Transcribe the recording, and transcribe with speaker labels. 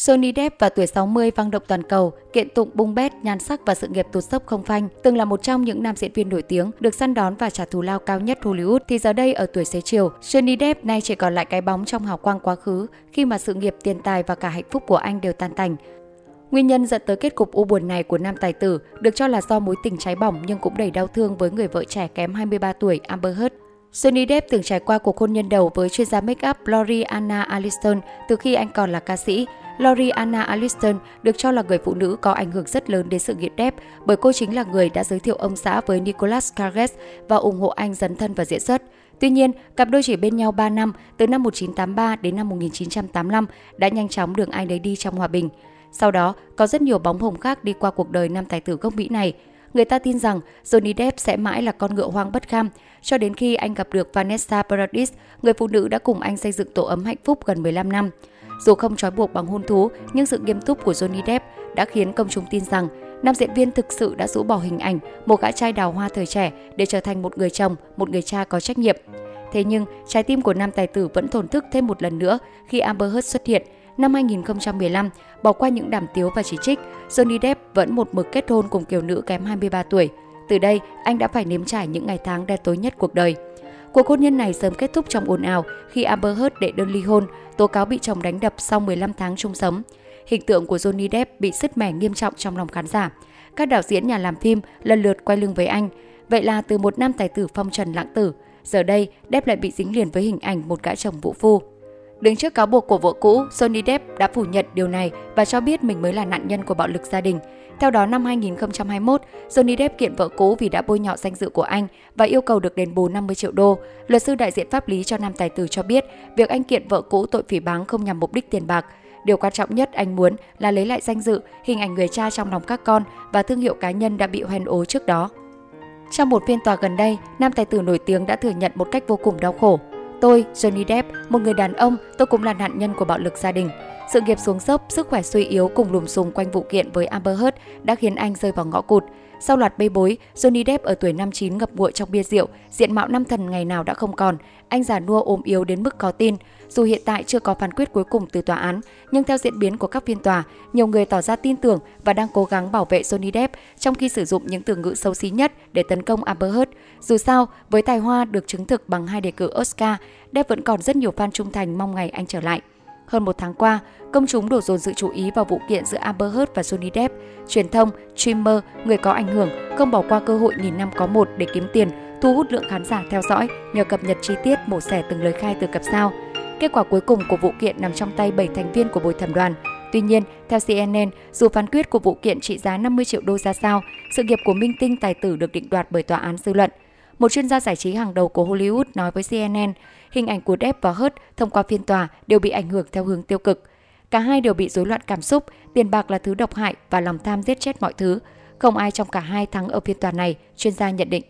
Speaker 1: Johnny Depp và tuổi 60 vang động toàn cầu, kiện tụng bung bét, nhan sắc và sự nghiệp tụt dốc không phanh. Từng là một trong những nam diễn viên nổi tiếng, được săn đón và trả thù lao cao nhất Hollywood, thì giờ đây ở tuổi xế chiều, Johnny Depp nay chỉ còn lại cái bóng trong hào quang quá khứ khi mà sự nghiệp, tiền tài và cả hạnh phúc của anh đều tan tành. Nguyên nhân dẫn tới kết cục u buồn này của nam tài tử được cho là do mối tình cháy bỏng nhưng cũng đầy đau thương với người vợ trẻ kém 23 tuổi Amber Heard. Johnny Depp từng trải qua cuộc hôn nhân đầu với chuyên gia make-up Lori Anna Aliston từ khi anh còn là ca sĩ. Lori Anna Aliston được cho là người phụ nữ có ảnh hưởng rất lớn đến sự nghiệp Depp bởi cô chính là người đã giới thiệu ông xã với Nicolas Cage và ủng hộ anh dấn thân vào diễn xuất. Tuy nhiên, cặp đôi chỉ bên nhau 3 năm, từ năm 1983 đến năm 1985 đã nhanh chóng đường ai nấy đi trong hòa bình. Sau đó, có rất nhiều bóng hồng khác đi qua cuộc đời nam tài tử gốc Mỹ này. Người ta tin rằng Johnny Depp sẽ mãi là con ngựa hoang bất kham, cho đến khi anh gặp được Vanessa Paradis, người phụ nữ đã cùng anh xây dựng tổ ấm hạnh phúc gần 15 năm. Dù không trói buộc bằng hôn thú, nhưng sự nghiêm túc của Johnny Depp đã khiến công chúng tin rằng nam diễn viên thực sự đã rũ bỏ hình ảnh một gã trai đào hoa thời trẻ để trở thành một người chồng, một người cha có trách nhiệm. Thế nhưng, trái tim của nam tài tử vẫn thổn thức thêm một lần nữa khi Amber Heard xuất hiện. Năm 2015, bỏ qua những đàm tiếu và chỉ trích, Johnny Depp vẫn một mực kết hôn cùng kiều nữ kém 23 tuổi. Từ đây, anh đã phải nếm trải những ngày tháng đen tối nhất cuộc đời. Cuộc hôn nhân này sớm kết thúc trong ồn ào khi Amber Heard đệ đơn ly hôn, tố cáo bị chồng đánh đập sau 15 tháng chung sống. Hình tượng của Johnny Depp bị sứt mẻ nghiêm trọng trong lòng khán giả. Các đạo diễn nhà làm phim lần lượt quay lưng với anh. Vậy là từ một nam tài tử phong trần lãng tử, giờ đây Depp lại bị dính liền với hình ảnh một gã chồng vũ phu. Đứng trước cáo buộc của vợ cũ, Johnny Depp đã phủ nhận điều này và cho biết mình mới là nạn nhân của bạo lực gia đình. Theo đó, năm 2021, Johnny Depp kiện vợ cũ vì đã bôi nhọ danh dự của anh và yêu cầu được đền bù 50 triệu đô. Luật sư đại diện pháp lý cho nam tài tử cho biết, việc anh kiện vợ cũ tội phỉ báng không nhằm mục đích tiền bạc. Điều quan trọng nhất anh muốn là lấy lại danh dự, hình ảnh người cha trong lòng các con và thương hiệu cá nhân đã bị hoen ố trước đó. Trong một phiên tòa gần đây, nam tài tử nổi tiếng đã thừa nhận một cách vô cùng đau khổ. Tôi, Johnny Depp, một người đàn ông, tôi cũng là nạn nhân của bạo lực gia đình. Sự nghiệp xuống dốc, sức khỏe suy yếu cùng lùm xùm quanh vụ kiện với Amber Heard đã khiến anh rơi vào ngõ cụt. Sau loạt bê bối, Johnny Depp ở tuổi 59 ngập ngụa trong bia rượu, diện mạo năm thần ngày nào đã không còn. Anh già nua ốm yếu đến mức có tin. Dù hiện tại chưa có phán quyết cuối cùng từ tòa án, nhưng theo diễn biến của các phiên tòa, nhiều người tỏ ra tin tưởng và đang cố gắng bảo vệ Johnny Depp trong khi sử dụng những từ ngữ xấu xí nhất để tấn công Amber Heard. Dù sao, với tài hoa được chứng thực bằng hai đề cử Oscar, Depp vẫn còn rất nhiều fan trung thành mong ngày anh trở lại. Hơn một tháng qua, công chúng đổ dồn sự chú ý vào vụ kiện giữa Amber Heard và Johnny Depp. Truyền thông, streamer, người có ảnh hưởng không bỏ qua cơ hội nghìn năm có một để kiếm tiền, thu hút lượng khán giả theo dõi nhờ cập nhật chi tiết mổ xẻ từng lời khai từ cặp sao. Kết quả cuối cùng của vụ kiện nằm trong tay 7 thành viên của bồi thẩm đoàn. Tuy nhiên, theo CNN, dù phán quyết của vụ kiện trị giá 50 triệu đô ra sao, sự nghiệp của minh tinh tài tử được định đoạt bởi tòa án dư luận. Một chuyên gia giải trí hàng đầu của Hollywood nói với CNN, hình ảnh của Depp và Hurt thông qua phiên tòa đều bị ảnh hưởng theo hướng tiêu cực. Cả hai đều bị rối loạn cảm xúc, tiền bạc là thứ độc hại và lòng tham giết chết mọi thứ. Không ai trong cả hai thắng ở phiên tòa này, chuyên gia nhận định.